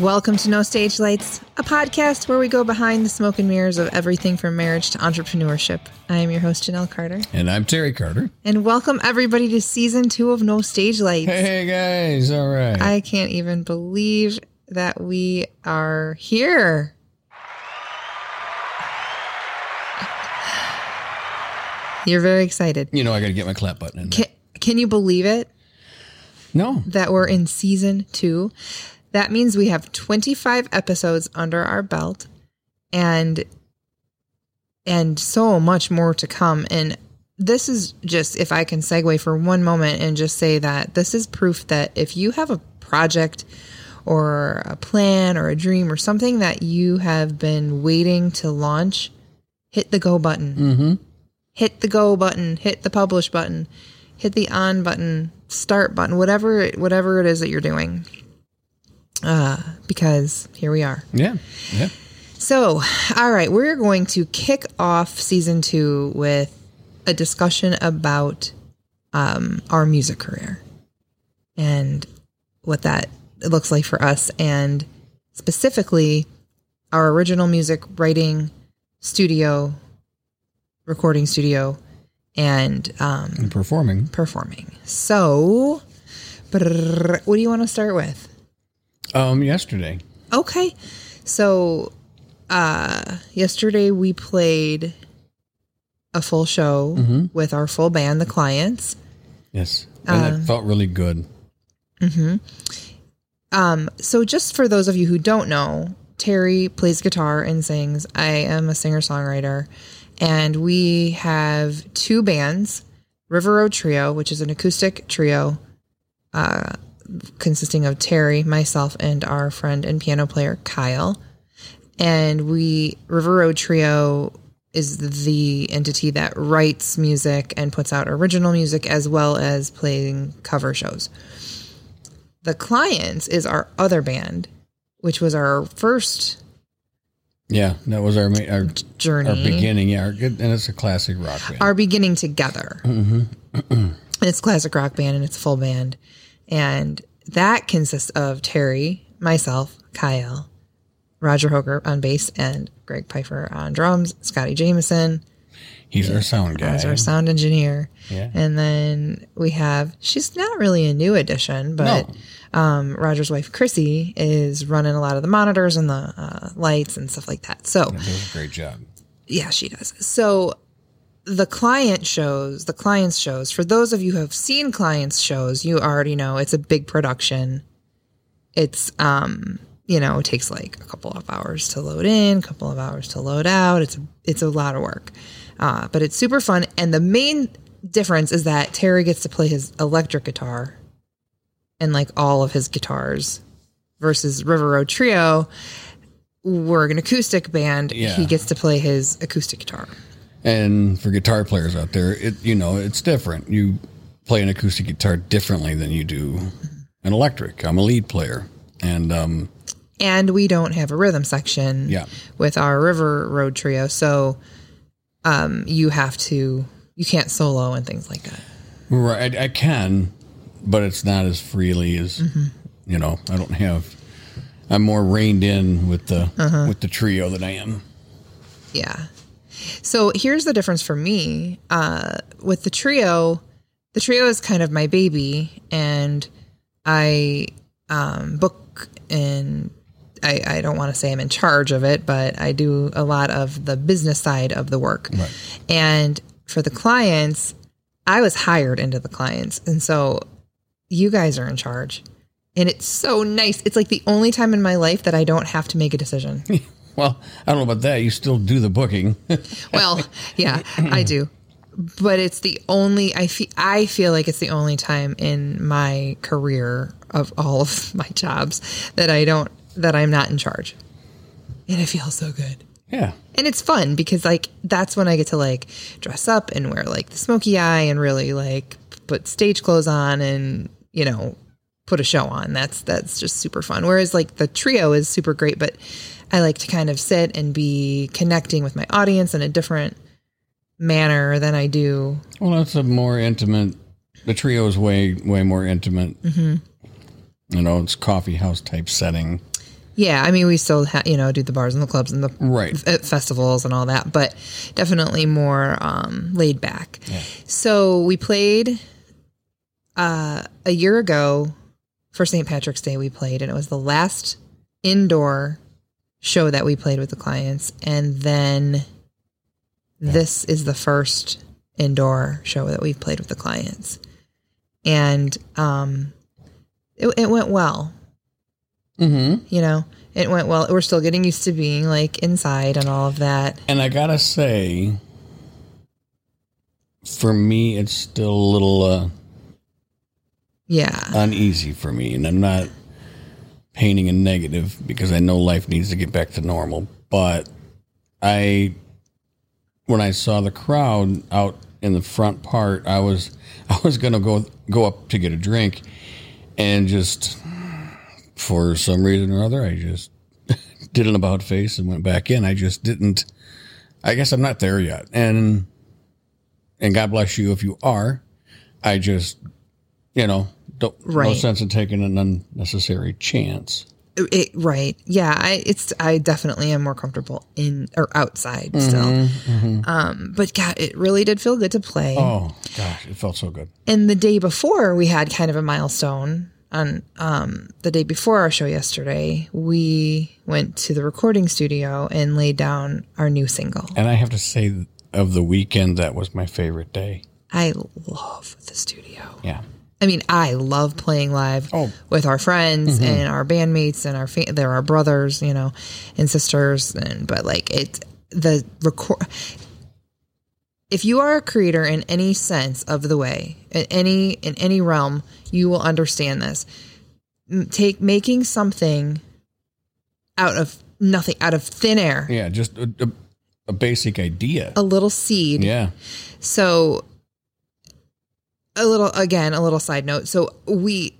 Welcome to No Stage Lights, a podcast where we go behind the smoke and mirrors of everything from marriage to entrepreneurship. I am your host, Janelle Carter. And I'm Terry Carter. And welcome everybody to season two of No Stage Lights. Hey, guys. All right. I can't even believe that we are here. You're very excited. you know, I got to get my clap button in. Can, can you believe it No. that we're in season two? That means we have 25 episodes under our belt and and so much more to come. And this is just if I can segue for one moment and just say that this is proof that if you have a project or a plan or a dream or something that you have been waiting to launch, hit the go button. Mm-hmm. Hit the go button, hit the publish button, hit the on button, start button, whatever whatever it is that you're doing. Uh, because here we are. Yeah. Yeah. So, all right, we're going to kick off season two with a discussion about um, our music career and what that looks like for us, and specifically our original music writing studio, recording studio, and um, And performing. performing. So, what do you want to start with? Um, yesterday. Okay. So uh yesterday we played a full show with our full band, the clients. Yes. And it felt really good. Hmm. Um so just for those of you who don't know, Terry plays guitar and sings. I am a singer-songwriter and we have two bands, River Road Trio, which is an acoustic trio uh consisting of Terry, myself and our friend and piano player Kyle. and we River Road Trio is the entity that writes music and puts out original music as well as playing cover shows. The Clients is our other band, which was our first Yeah. That was our our, journey, our beginning. Yeah. Our and it's a classic rock band. our beginning together. and it's classic rock band and it's a full band, and that consists of Terry, myself, Kyle, Roger Hoger on bass, and Greg Pfeiffer on drums, Scotty Jameson. He's our sound guy. as our sound engineer. Yeah. And then we have, she's not really a new addition, but um, Roger's wife, Chrissy, is running a lot of the monitors and the uh, lights and stuff like that. So, Does a great job. yeah, she does. So, the client shows, the clients shows, for those of you who have seen clients shows, you already know it's a big production. It's, um, you know, it takes like a couple of hours to load in, a couple of hours to load out. It's it's a lot of work, uh, but it's super fun. And the main difference is that Terry gets to play his electric guitar and like all of his guitars, versus River Road Trio. We're an acoustic band. Yeah. He gets to play his acoustic guitar. And for guitar players out there, it you know it's different. You play an acoustic guitar differently than you do an electric. I'm a lead player, and um, and we don't have a rhythm section Yeah. with our river road trio so um you have to you can't solo and things like that right, I, I can, but it's not as freely as Mm-hmm. you know. I don't have. I'm more reined in with the Uh-huh. with the trio than I am. yeah so here's the difference for me uh with the trio the trio is kind of my baby and i um book and I, I don't want to say I'm in charge of it, but I do a lot of the business side of the work. And for the clients, I was hired into the clients. And so you guys are in charge. And it's so nice. It's like the only time in my life that I don't have to make a decision. Well, I don't know about that. You still do the booking. well, yeah, I do. But it's the only I feel I feel like it's the only time in my career of all of my jobs that I don't that I'm not in charge. And it feels so good. yeah. And it's fun because like that's when I get to like dress up and wear like the smoky eye and really like put stage clothes on and you know put a show on. That's that's just super fun. Whereas like the trio is super great, but I like to kind of sit and be connecting with my audience in a different manner than I do. Well, that's a more intimate. The trio is way way more intimate. Mm-hmm. You know, it's coffee house type setting. Yeah, I mean, we still, ha- you know, do the bars and the clubs and the Right. f- festivals and all that, but definitely more um, laid back. So we played uh, a year ago for St. Patrick's Day. We played, and it was the last indoor show that we played with the clients, and then this is the first indoor show that we've played with the clients, and um, it, it went well. Mm-hmm. you know it went well. We're still getting used to being like inside and all of that. And I gotta say, for me, it's still a little uh, yeah. uneasy for me, and I'm not painting a negative because I know life needs to get back to normal. But I, when I saw the crowd out in the front part, I was I was gonna go go up to get a drink, and just for some reason or other, I just did an about face and went back in. I just didn't. I guess I'm not there yet, and and God bless you if you are. I just, you know, don't right. no sense in taking an unnecessary chance. it, right yeah i it's i definitely am more comfortable in or outside Mm-hmm, still um but god it really did feel good to play Oh gosh, it felt so good. and the day before we had kind of a milestone on um the day before our show yesterday we went to the recording studio and laid down our new single And I have to say, of the weekend, that was my favorite day. i love the studio Yeah. I mean, I love playing live Oh. with our friends mm-hmm. and our bandmates and our fa- they're our brothers, you know, and sisters. And but like it, the record. If you are a creator in any sense of the way, in any in any realm, you will understand this. Take making something out of nothing, out of thin air, Yeah, just a, a, a basic idea. a little seed. Yeah. So a little again, a little side note. So we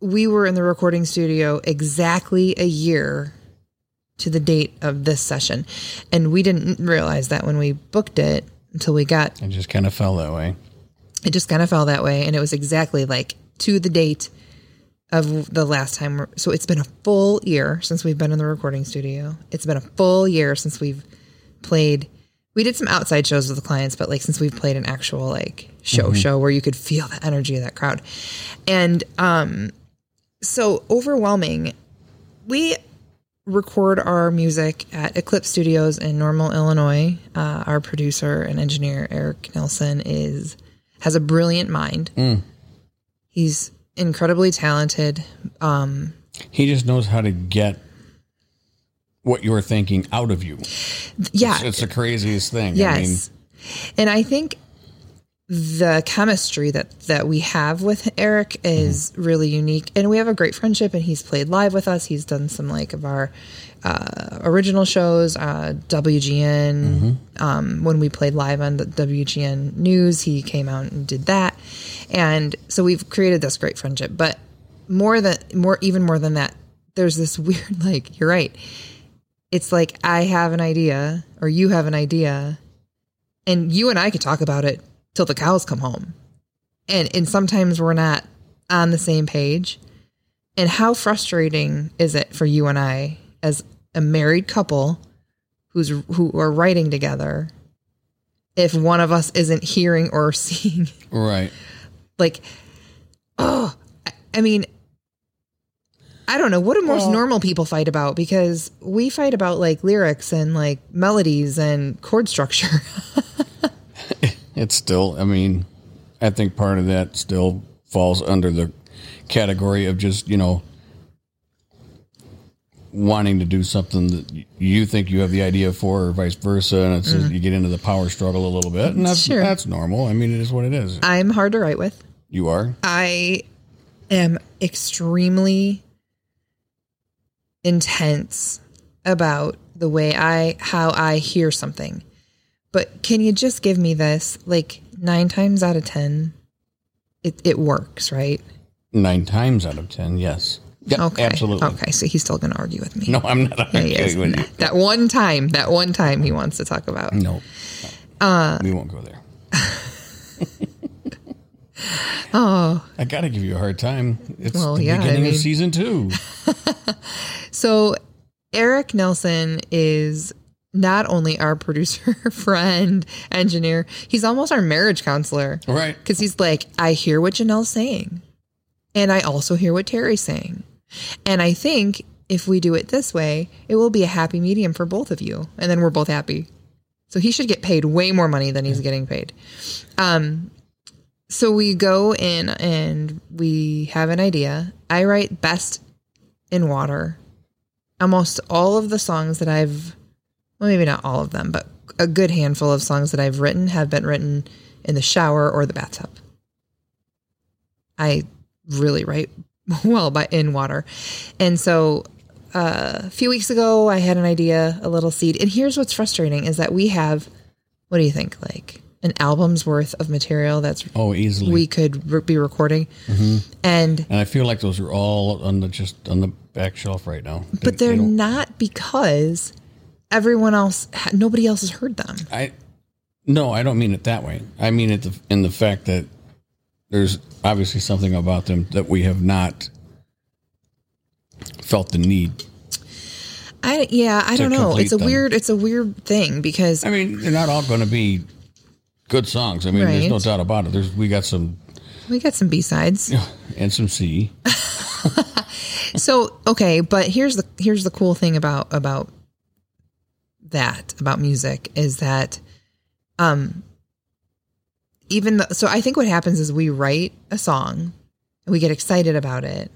we were in the recording studio exactly a year to the date of this session. And we didn't realize that when we booked it until we got It just kind of fell that way. it just kind of fell that way and it was exactly like to the date of the last time so it's been a full year since we've been in the recording studio it's been a full year since we've played we did some outside shows with the clients but like since we've played an actual like show show where you could feel the energy of that crowd and um so overwhelming we record our music at Eclipse Studios in Normal, Illinois. Uh, our producer and engineer Eric Nelson is has a brilliant mind. He's incredibly talented. Um, He just knows how to get what you're thinking out of you. yeah, It's, it's the craziest thing. yes, and I think the chemistry that that we have with Eric is really unique, and we have a great friendship. And he's played live with us. He's done some like of our uh, original shows, uh, WGN. Um, when we played live on the WGN News, he came out and did that, and so we've created this great friendship. But more than more, even more than that, there's this weird like you're right. It's like I have an idea, or you have an idea, and you and I could talk about it till the cows come home. And and sometimes we're not on the same page. And how frustrating is it for you and I as a married couple who's who are writing together if one of us isn't hearing or seeing right. like oh I- I mean I don't know what do most Well- normal people fight about because we fight about like lyrics and like melodies and chord structure. It's still, I mean, I think part of that still falls under the category of just, you know, wanting to do something that you think you have the idea for or vice versa. And it's you get into the power struggle a little bit. And that's, Mm. Sure. that's normal. I mean, it is what it is. I'm hard to write with. You are. I am extremely intense about the way I how I hear something. But can you just give me this? Like nine times out of ten, it, it works, right? Nine times out of 10, yes. Yeah, Okay. Absolutely. Okay, so he's still gonna argue with me. No, I'm not Yeah, arguing with you. That one time, that one time he wants to talk about. No. Uh, we won't go there. oh. I got to give you a hard time. It's Well, the yeah, I beginning mean- of season two. So Eric Nelson is not only our producer, friend, engineer, he's almost our marriage counselor. Right. Because he's like, I hear what Janelle's saying. And I also hear what Terry's saying. And I think if we do it this way, it will be a happy medium for both of you. And then we're both happy. So he should get paid way more money than he's getting paid. Um, so we go in and we have an idea. I write best in water. Almost all of the songs that I've, well, maybe not all of them, but a good handful of songs that I've written have been written in the shower or the bathtub. I really write well by in water. And so uh, a few weeks ago, I had an idea, a little seed. And here's what's frustrating is that we have, what do you think, like an album's worth of material that's Oh, easily. we could re- be recording. And, and I feel like those are all on the just on the back shelf right now. But they're they not because everyone else, nobody else has heard them. I no, I don't mean it that way. I mean it in the fact that there's obviously something about them that we have not felt the need. I, yeah, I don't know. It's a them. weird, it's a weird thing because I mean, they're not all going to be good songs. I mean, there's no doubt about it. There's we got some we got some B-sides. and some C. So okay, but here's the here's the cool thing about about that about music is that um even though, so I think what happens is we write a song and we get excited about it.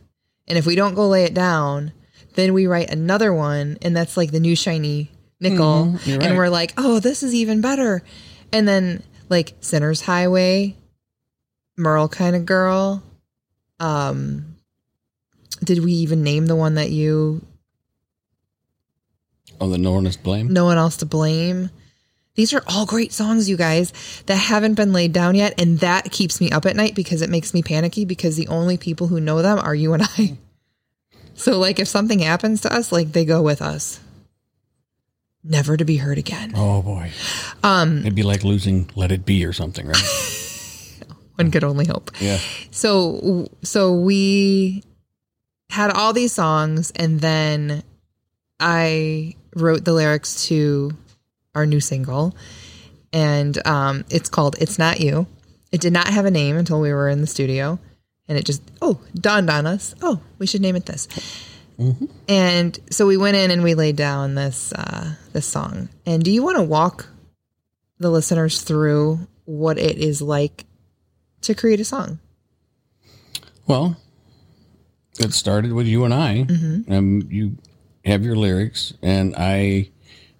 And if we don't go lay it down, then we write another one and that's like the new shiny nickel Mhm, you're and right. we're like, "Oh, this is even better." And then like Sinner's Highway, Merle kind of girl, um did we even name the one that you Oh, the no one is blame. no one else to blame these are all great songs you guys that haven't been laid down yet and that keeps me up at night because it makes me panicky because the only people who know them are you and i so like if something happens to us like they go with us never to be heard again Oh boy, um, it'd be like losing "Let It Be" or something, right? one could only hope yeah. so so we had all these songs and then i wrote the lyrics to our new single. And um, it's called it's not you. It did not have a name until we were in the studio. And it just oh dawned on us. Oh we should name it this. And so we went in and we laid down this uh, this song. And do you want to walk the listeners through what it is like to create a song? Well, it started with you and I. Mm-hmm. Um, you have your lyrics, and I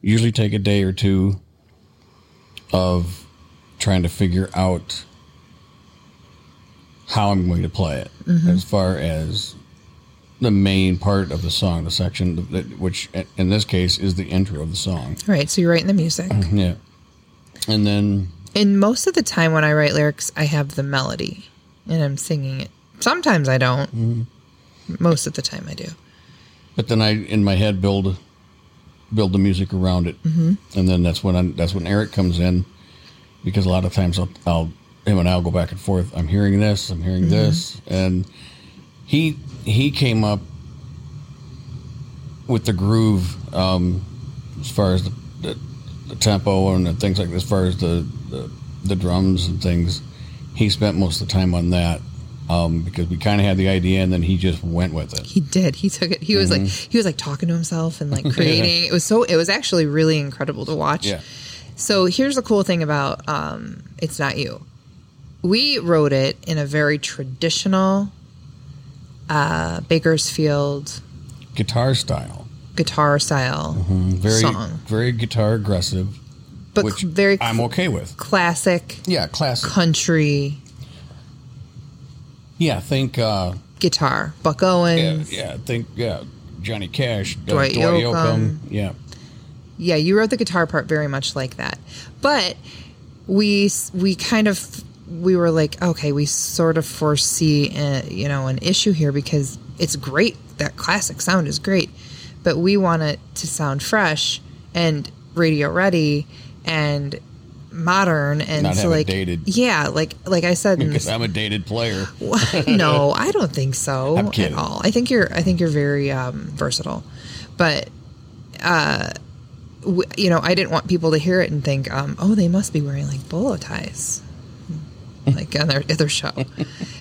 usually take a day or two of trying to figure out how I'm going to play it, Mm-hmm. as far as the main part of the song, the section that, which in this case is the intro of the song. All right, so you're writing the music. Yeah, and then And most of the time when I write lyrics, I have the melody and I'm singing it. Sometimes I don't. Most of the time I do. But then I, in my head, build build the music around it, mm-hmm. and then that's when I, that's when Eric comes in, because a lot of times I'll, I'll him and I'll go back and forth. I'm hearing this, I'm hearing this, and he he came up with the groove um, as far as the, the, the tempo and the things like as far as the, the the drums and things. He spent most of the time on that um, because we kind of had the idea, and then he just went with it. He did. He took it. He was like he was like talking to himself and like creating. It was so it was actually really incredible to watch. Yeah. So here's the cool thing about um, it's not you. We wrote it in a very traditional uh, Bakersfield Guitar style. guitar style very song, very guitar aggressive, but which very I'm okay with. classic Yeah, classic. country Yeah, think uh guitar. Buck yeah, Owens. yeah, think yeah, Johnny Cash, uh, Dwight Yoakam. Yeah. yeah, you wrote the guitar part very much like that. But we we kind of we were like, okay, we sort of foresee a, you know an issue here because it's great that classic sound is great, but we want it to sound fresh and radio ready and modern and Not so like dated. yeah like like i said Because I'm a dated player. no, I don't think so at all. I think you're I think you're very um, versatile, but uh, w- you know, I didn't want people to hear it and think, um, oh, they must be wearing like bolo ties, like on their other show,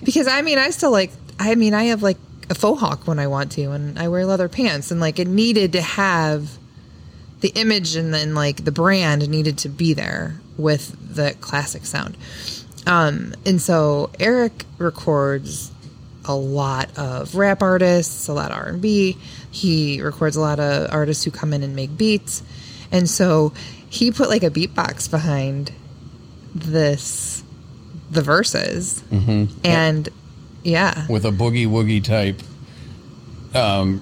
because I mean, I still like. I mean, I have like a faux hawk when I want to, and I wear leather pants, and like it needed to have the image and then like the brand needed to be there with the classic sound. Um, and so Eric records a lot of rap artists, a lot of R and B. He records a lot of artists who come in and make beats, and so he put like a beatbox behind this, the verses, and yeah, with a boogie woogie type um,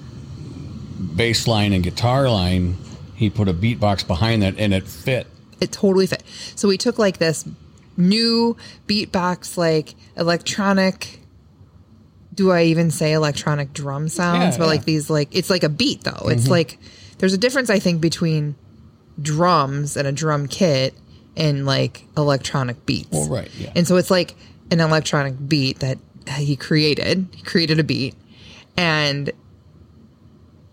bass line and guitar line. He put a beatbox behind that, and it fit. It totally fit. So we took like this new beatbox, like electronic. Do I even say electronic drum sounds? Yeah, but like these, like it's like a beat though. It's mm-hmm. like there's a difference, I think, between drums and a drum kit and like electronic beats. Well, right, yeah. And so it's like an electronic beat that he created. He created a beat, and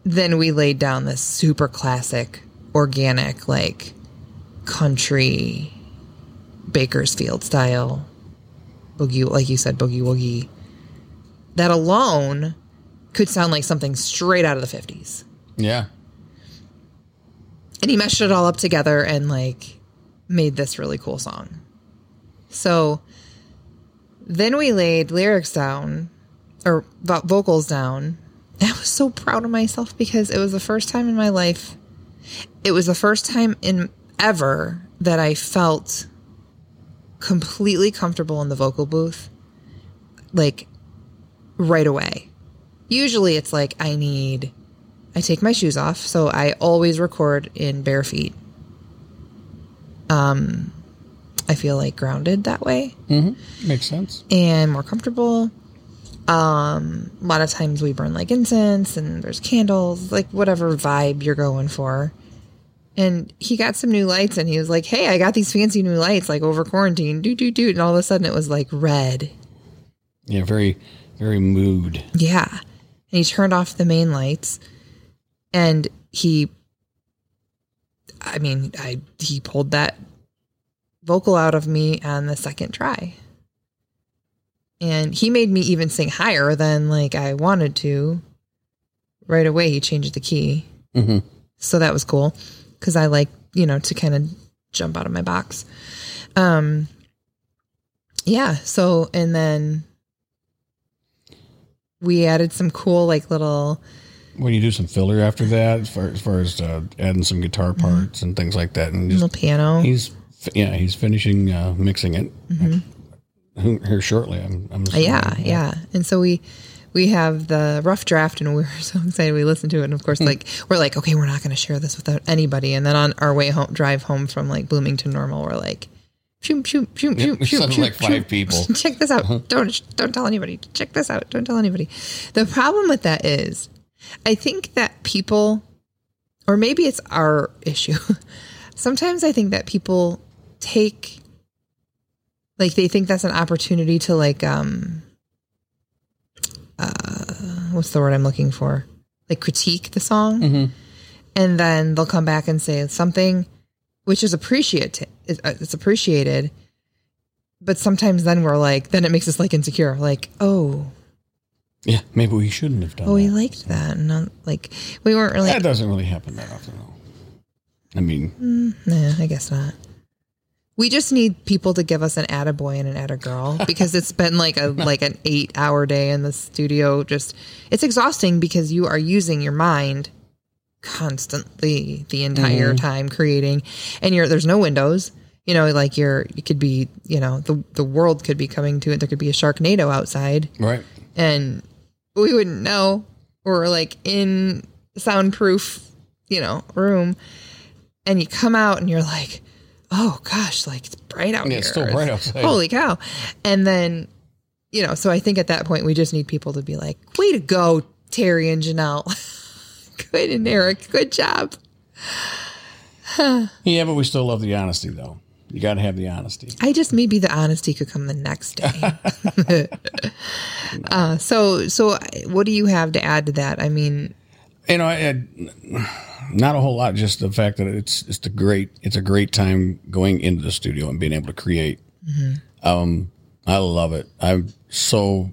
then we laid down this super classic, organic, like country Bakersfield style boogie, like you said, boogie woogie. That alone could sound like something straight out of the 50s. Yeah, And he meshed it all up together and like made this really cool song. So then we laid lyrics down or vo- vocals down. And I was so proud of myself because it was the first time in my life. It was the first time in ever that I felt completely comfortable in the vocal booth like right away. Usually it's like I need I take my shoes off, so I always record in bare feet. Um I feel like grounded that way makes sense. and more comfortable. Um, a lot of times we burn like incense and there's candles, like whatever vibe you're going for. And he got some new lights and he was like, Hey, I got these fancy new lights like over quarantine. Do, do, do. And all of a sudden it was like red. Yeah, very, very mood. Yeah. And he turned off the main lights and he, I mean, I, he pulled that vocal out of me on the second try. And he made me even sing higher than like I wanted to. Right away, he changed the key. hmm So that was cool because I like, you know, to kind of jump out of my box. Um, yeah. So, and then we added some cool, like little, When you do some filler after that, as far as, far as uh, adding some guitar parts and things like that, and just little piano. he's yeah he's finishing uh, mixing it here shortly. I'm, I'm yeah, yeah. And so we, we have the rough draft and we were so excited we listened to it and of course like we're like okay we're not going to share this without anybody. And then on our way home drive home from like bloomington normal we're like shoot Yeah, shoot we shoot sounded shoot, like five shoot. people. check this out. Don't don't tell anybody. Check this out. Don't tell anybody. The problem with that is i think that people or maybe it's our issue sometimes i think that people take like they think that's an opportunity to like um uh what's the word i'm looking for like critique the song Mhm. and then they'll come back and say something which is appreciated it's uh, appreciated but sometimes then we're like then it makes us like insecure like oh yeah. Maybe we shouldn't have done. oh we that. liked that and not like we weren't really that doesn't really happen that often. though. I mean, Nah, I guess not. We just need people to give us an attaboy and an attagirl because it's been like a like an eight hour day in the studio. Just it's exhausting because you are using your mind constantly the entire mm-hmm. time creating, and you're there's no windows. You know, like you're you could be you know the the world could be coming to it. There could be a Sharknado outside right? and we wouldn't know or like in soundproof you know room and you come out and you're like oh gosh like it's bright out Yeah, here it's still bright outside. holy cow and then you know so i think at that point we just need people to be like way to go terry and janelle good and eric good job Yeah, but we still love the honesty, though. You got to have the honesty. I just maybe the honesty could come the next day. uh, so, so what do you have to add to that? I mean, You know, I, not a whole lot. Just the fact that it's it's a great it's a great time going into the studio and being able to create. Mm-hmm. Um, I love it. I'm so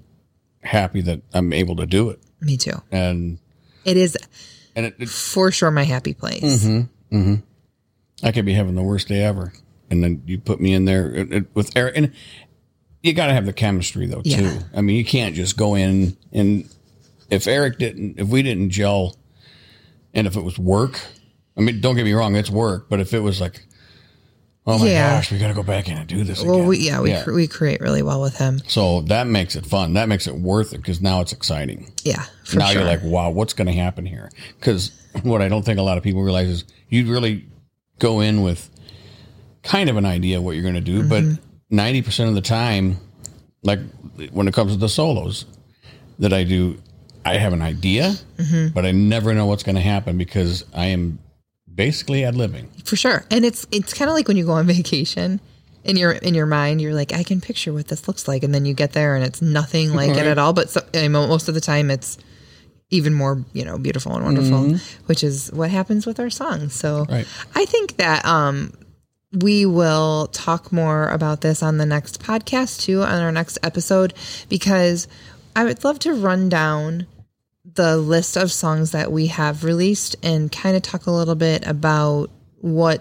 happy that I'm able to do it, me too. and It is and it, it, for sure my happy place. Mm-hmm. Mm-hmm. I could be having the worst day ever, and then you put me in there it, it- with Eric, and you got to have the chemistry though too. Yeah. I mean, you can't just go in and if Eric didn't, if we didn't gel, and if it was work, I mean, don't get me wrong, it's work, but if it was like, oh my Yeah. gosh, we got to go back in and do this Well, again. we, yeah, we Cre- we create really well with him. so that makes it fun. That makes it worth it because now it's exciting. Yeah, for now sure. you're like, wow, what's going to happen here? Because what I don't think a lot of people realize is you really go in with kind of an idea of what you're going to do, but Mm-hmm. 90% of the time, like when it comes to the solos that I do, I have an idea, Mm-hmm. but I never know what's going to happen because I am basically ad libbing for sure. And it's it's kind of like when you go on vacation. In your in your mind, you're like, I can picture what this looks like, and then you get there and it's nothing like it at all. But so, I mean, most of the time, it's even more you know beautiful and wonderful, which is what happens with our songs. So Right. I think that um, we will talk more about this on the next podcast too, on our next episode, because I would love to run down the list of songs that we have released and kind of talk a little bit about what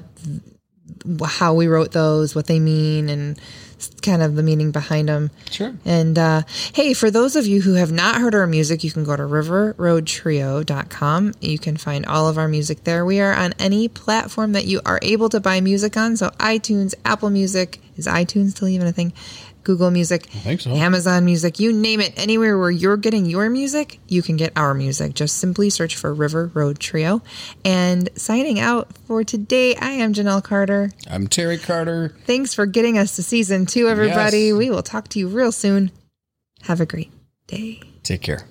how we wrote those, what they mean, and kind of the meaning behind them. Sure. And uh, hey, for those of you who have not heard our music, you can go to riverroadtrio.com. You can find all of our music there. We are on any platform that you are able to buy music on. So iTunes, Apple Music, is iTunes still even a thing? Google Music, so. Amazon Music, you name it. Anywhere where you're getting your music, you can get our music. Just simply search for River Road Trio. And signing out for today, I am Janelle Carter. I'm Terry Carter. Thanks for getting us to season two, everybody. Yes. We will talk to you real soon. Have a great day. Take care.